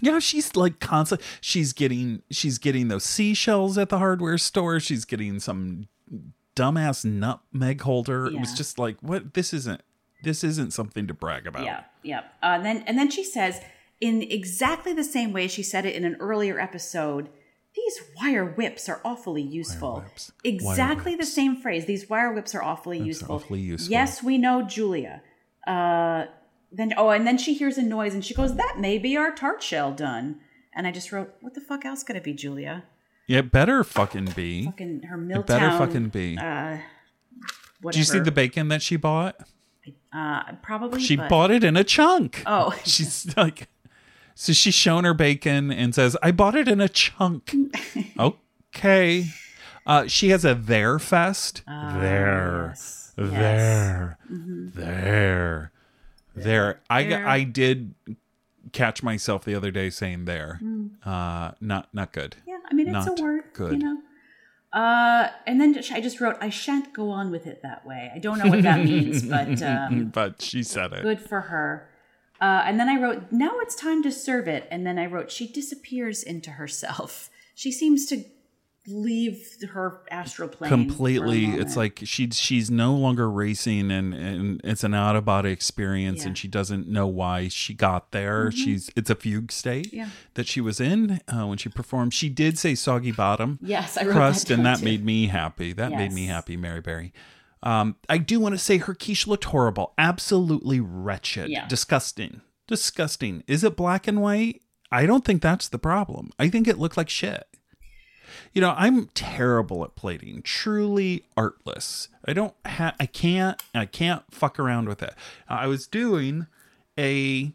You know, she's like constant. She's getting she's getting those seashells at the hardware store. She's getting some dumbass nutmeg holder. It was just like, what? This isn't this isn't something to brag about. Yeah, yeah. Uh, then and then she says in exactly the same way she said it in an earlier episode. These wire whips are awfully useful. Exactly the same phrase. These wire whips are awfully useful. awfully useful. Yes, we know, Julia. Uh, then oh, and then she hears a noise and she goes, "That may be our tart shell done." And I just wrote, "What the fuck else could it be, Julia?" Yeah, it better fucking be. Fucking her It better fucking be. Uh, whatever. Do you see the bacon that she bought? Uh, probably. She but- bought it in a chunk. Oh. <laughs> she's like, so she's shown her bacon and says, "I bought it in a chunk." <laughs> okay. Uh, she has a there fest. there, Ah, yes. Mm-hmm. there, there, there. I There. I did catch myself the other day saying there. Uh, not not good. Mm. Yeah, I mean it's Not a word, good. you know. Uh, and then I just wrote, "I shan't go on with it that way." I don't know what that means, <laughs> but um, <laughs> But she said it. good for her. Uh, and then I wrote, "Now it's time to serve it." And then I wrote, "She disappears into herself. She seems to leave her astral plane completely it's like she's she's no longer racing and and it's an out of body experience Yeah. Mm-hmm. and she doesn't know why she got there she's it's a fugue state Yeah. that she was in uh, when she performed she did say soggy bottom yes, I crust that and that too. made me happy that made me happy mary berry um, I do want to say her quiche looked Horrible, absolutely wretched, Yeah. disgusting, disgusting. Is it black and white? I don't think that's the problem. I think it looked like shit. You know, I'm terrible at plating, truly artless. I don't have, I can't, I can't fuck around with it. I was doing a,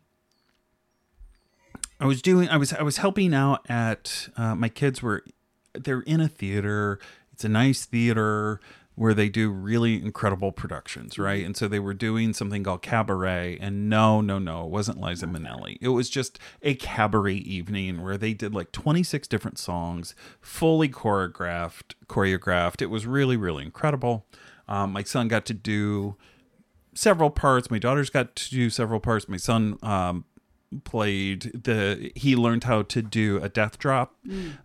I was doing, I was, I was helping out at, uh, my kids were, they're in a theater. It's a nice theater where they do really incredible productions, right? And so they were doing something called Cabaret, and no, no, no, it wasn't Liza Minnelli. It was just a cabaret evening where they did like 26 different songs, fully choreographed. Choreographed. It was really, really incredible. Um, my son got to do several parts. My daughters got to do several parts. My son um, played the. He learned how to do a death drop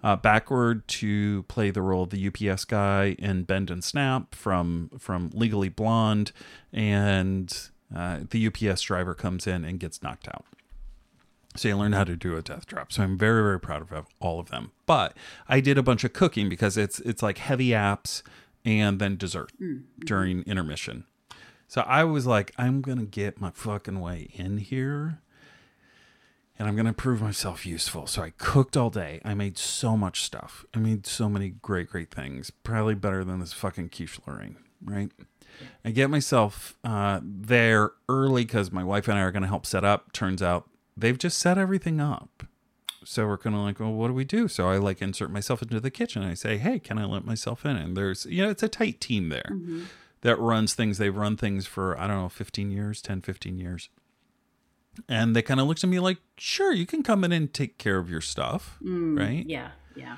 uh, backward to play the role of the UPS guy in Bend and Snap from from Legally Blonde, and uh, the UPS driver comes in and gets knocked out. So you learn how to do a death drop. So I'm very very proud of all of them. But I did a bunch of cooking because it's it's like heavy apps and then dessert during intermission. So I was like, I'm gonna get my fucking way in here, and I'm gonna prove myself useful. So I cooked all day. I made so much stuff. I made so many great, great things. Probably better than this fucking quiche Lorraine, right? I get myself uh, there early because my wife and I are gonna help set up. Turns out they've just set everything up. So we're kind of like, well, what do we do? So I like insert myself into the kitchen. I say, hey, can I let myself in? And there's, you know, it's a tight team there that runs things. They've run things for, I don't know, 15 years, 10, 15 years. And they kind of looked at me like, sure, you can come in and take care of your stuff, mm, right? Yeah, yeah.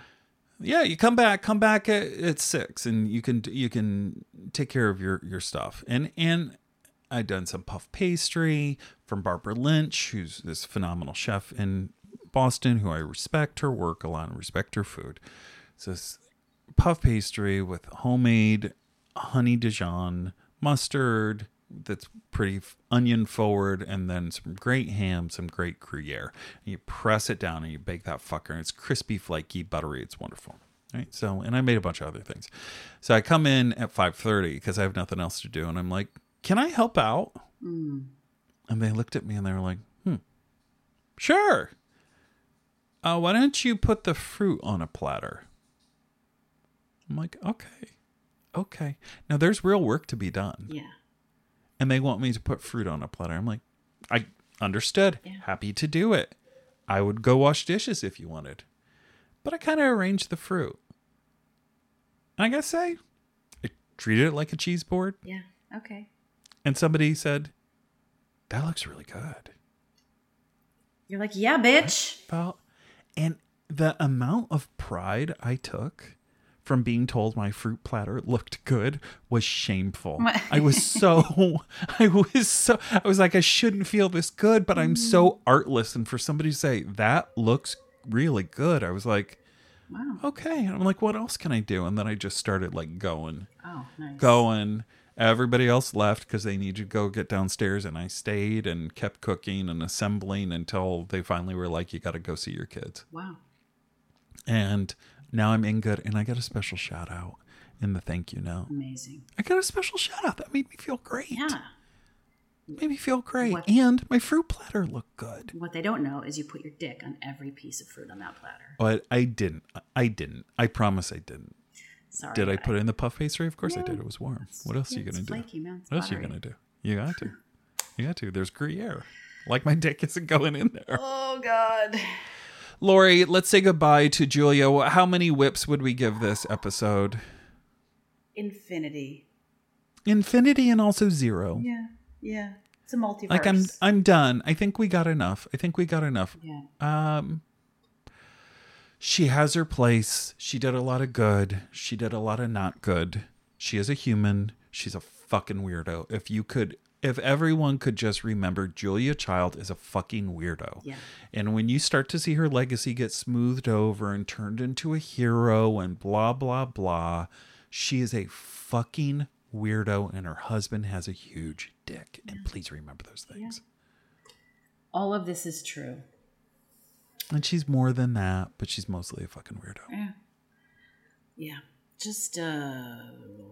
yeah you come back come back at, at six and you can you can take care of your your stuff and and i'd done some puff pastry from barbara lynch who's this phenomenal chef in boston who i respect her work a lot and respect her food so this puff pastry with homemade honey dijon mustard that's pretty f- onion forward and then some great ham some great gruyere. And you press it down and you bake that fucker and it's crispy flaky buttery. It's wonderful. Right? So and i made a bunch of other things. So i come in at 5.30 because i have nothing else to do and i'm like can i help out? And they looked at me and they were like hmm sure. Uh, why don't you put the fruit on a platter? I'm like okay. Okay. Now there's real work to be done. Yeah. And they want me to put fruit on a platter. I'm like, I understood. Yeah. Happy to do it. I would go wash dishes if you wanted. But I kind of arranged the fruit. And I gotta say, I treated it like a cheese board. Yeah. Okay. And somebody said, That looks really good. You're like, yeah, bitch. Well, and the amount of pride I took from being told my fruit platter looked good was shameful. I was <laughs> so I was so I was like I shouldn't feel this good, but I'm so mm. artless and for somebody to say that looks really good, I was like Wow. okay. And I'm like what else can I do? And then I just started like going Oh, nice. going. Everybody else left because they needed to go get downstairs, and I stayed and kept cooking and assembling until they finally were like, "You got to go see your kids." Wow. And now I'm in good, and I got a special shout out in the thank you note. Amazing. I got a special shout out that made me feel great. Yeah. made me feel great, What- and my fruit platter looked good. What they don't know is you put your dick on every piece of fruit on that platter. But I didn't. I didn't. I promise I didn't. Sorry. Did I put it in the puff pastry? Of course I did. It was warm. What else are you gonna do? flaky, man. It's What else are you gonna do? You got to. <laughs> You got to. There's Gruyere. Like my dick isn't going in there. Oh God. Lori, let's say goodbye to Julia. How many whips would we give this episode? Infinity. Infinity and also zero. Yeah. Yeah. It's a multiverse. Like I'm I'm done. I think we got enough. I think we got enough. Yeah. Um she has her place. She did a lot of good. She did a lot of not good. She is a human. She's a fucking weirdo. If you could if everyone could just remember Julia Child is a fucking weirdo. Yeah. And when you start to see her legacy get smoothed over and turned into a hero and blah, blah, blah, she is a fucking weirdo and her husband has a huge dick. And please remember those things. All of this is true. And she's more than that, but she's mostly a fucking weirdo. Yeah. Yeah. Just uh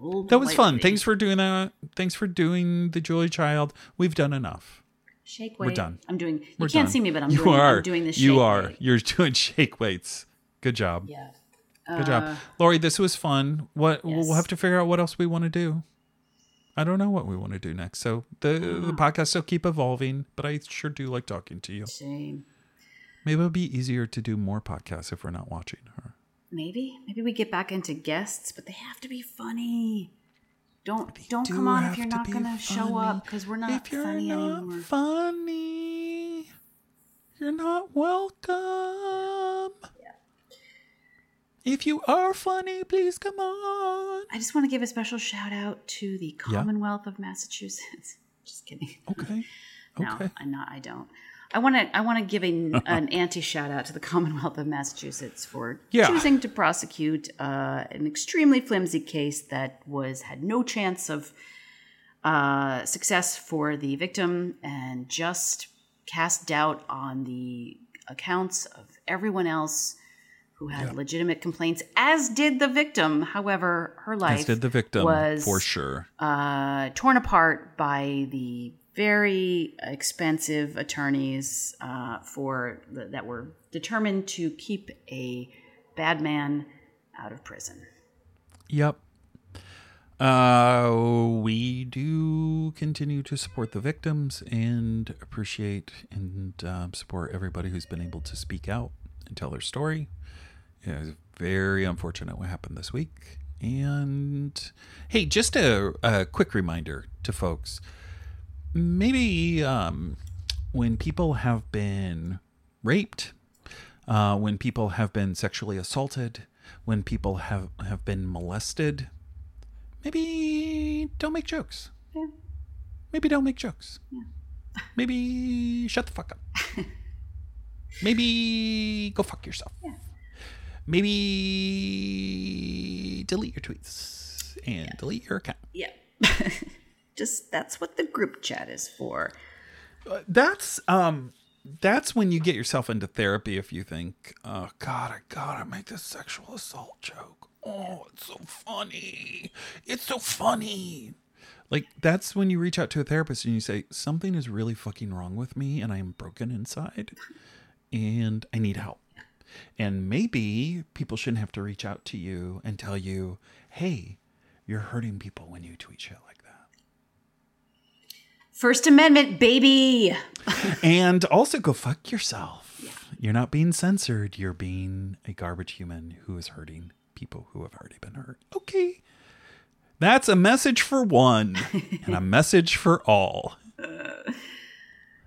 old That was fun. lady. Thanks for doing that. Thanks for doing the Julia Child. We've done enough. Shake weights. We're done. I'm doing. You We're can't done. see me, but I'm you doing. are. I'm doing the shake. you are. weight. You're <laughs> doing shake weights. Good job. Yeah. Good job, Lori. This was fun. What Yes. we'll have to figure out what else we want to do. I don't know what we want to do next. So the Uh-huh. the podcast will keep evolving, but I sure do like talking to you. Shame. Maybe it'll be easier to do more podcasts if we're not watching her. Maybe. Maybe we get back into guests, but they have to be funny. Don't don't do come on if you're not gonna show up because we're not if you're funny not anymore. funny, you're not welcome. If you are funny, please come on. I just want to give a special shout out to the Commonwealth of Massachusetts. <laughs> Just kidding. Okay. <laughs> No, Okay. I'm not. I don't. I want to. I want to give a, <laughs> an anti shout out to the Commonwealth of Massachusetts for Yeah. choosing to prosecute uh, an extremely flimsy case that was had no chance of uh, success for the victim and just cast doubt on the accounts of everyone else who had legitimate complaints, as did the victim. However, her life As did the victim, was for sure. uh, torn apart by the very expensive attorneys uh, for that were determined to keep a bad man out of prison. Yep. Uh, we do continue to support the victims and appreciate and um, support everybody who's been able to speak out and tell their story. It was very unfortunate what happened this week. And hey, just a, a quick reminder to folks maybe um, when people have been raped, uh, when people have been sexually assaulted, when people have, have been molested, maybe don't make jokes. Yeah. Maybe don't make jokes. <laughs> Maybe shut the fuck up. Maybe go fuck yourself. Yeah. Maybe delete your tweets and delete your account. Yeah. <laughs> Just that's what the group chat is for. That's um that's when you get yourself into therapy if you think, oh God, I gotta make this sexual assault joke. Oh, it's so funny. It's so funny. Like that's when you reach out to a therapist and you say, Something is really fucking wrong with me and I am broken inside and I need help. And maybe people shouldn't have to reach out to you and tell you, hey, you're hurting people when you tweet shit like. First Amendment, baby. and also go fuck yourself. You're not being censored. You're being a garbage human who is hurting people who have already been hurt. Okay. That's a message for one <laughs> and a message for all.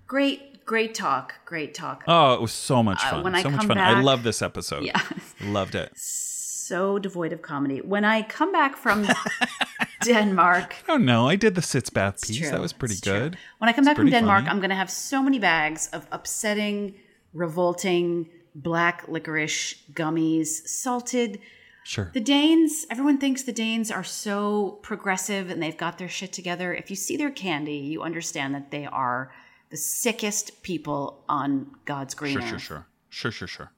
Great, great talk. Great talk. Oh, it was so much fun. Uh, when I so much come fun. I love this episode. <laughs> Yeah. Loved it. So devoid of comedy. When I come back from <laughs> Denmark, <laughs> I don't know. I did the sitz bath piece. True, That was pretty it's true. good. When I come back from Denmark, funny. I'm going to have so many bags of upsetting, revolting black licorice gummies, salted. Sure. The Danes, everyone thinks the Danes are so progressive and they've got their shit together. If you see their candy, you understand that they are the sickest people on God's green Sure, earth. sure, sure. Sure, sure, sure. Sure.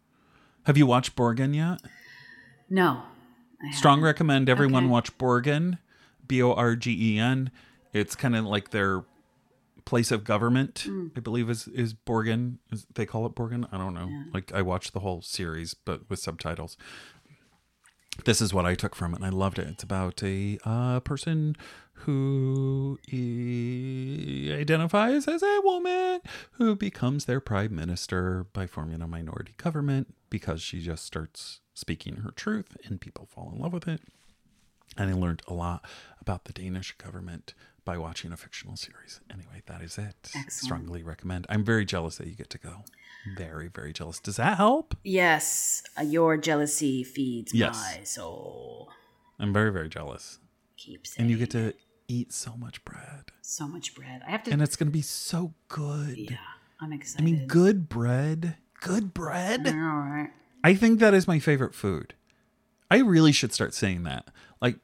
Have you watched Borgen yet? No. I Strong recommend everyone Okay. watch Borgen, B O R G E N. It's kind of like their place of government, Mm. I believe is is Borgen. Is, they call it Borgen. I don't know. Like I watched the whole series, but with subtitles. This is what I took from it, and I loved it. It's about a uh, person who i- identifies as a woman who becomes their prime minister by forming a minority government because she just starts speaking her truth and people fall in love with it. And I learned a lot about the Danish government by watching a fictional series. Anyway, that is it. Excellent. Strongly recommend. I'm very jealous that you get to go. Very, very jealous. Does that help? Yes, uh, your jealousy feeds Yes. my soul. I'm very, very jealous. Keep saying And you get to eat so much bread. So much bread. I have to. And it's going to be so good. yeah, I'm excited. I mean, good bread. Good bread. All right. I think that is my favorite food. I really should start saying that. Like,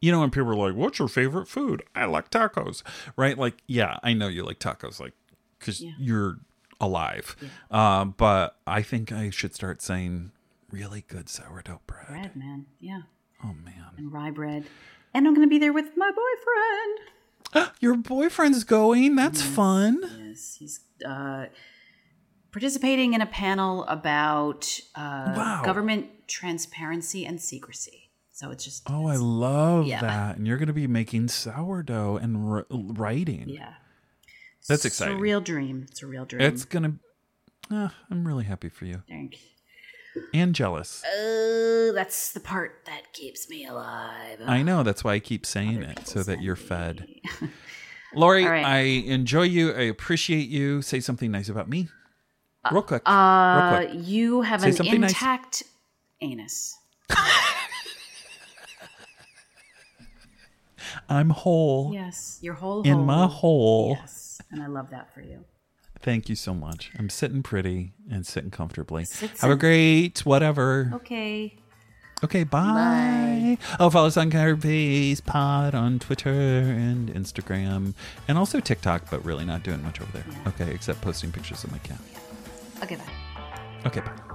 you know, when people are like, "What's your favorite food?" I like tacos, right? Like, yeah, I know you like tacos, like, because Yeah. you're alive. Um, but I think I should start saying really good sourdough bread. Bread, man. Yeah, Oh man, and rye bread. And I'm gonna be there with my boyfriend. <gasps> your boyfriend's going. That's fun. Yes, he's uh, participating in a panel about uh, Wow. government transparency and secrecy. So it's just Oh, I love Yeah. that. And you're going to be making sourdough and r- writing. yeah, That's It's exciting. It's a real dream. It's a real dream. It's going to. Uh, I'm really happy for you Thank and jealous. Oh, that's the part that keeps me alive. I know. That's why I keep saying it so that you're fed. <laughs> Lori, right. I enjoy you. I appreciate you. Say something nice about me. Real quick. Real Uh, quick. you have Say an something nice. intact anus. <laughs> I'm whole Yes, your whole in my hole. Yes, and I love that for you. Thank you so much. I'm sitting pretty and sitting comfortably. Sit, Have a great whatever. Okay. Okay, bye. Oh, follow us on Carpace Pod on Twitter and Instagram, and also TikTok, but really not doing much over there. Yeah. Okay, except posting pictures of my cat. Okay, bye. Okay, bye.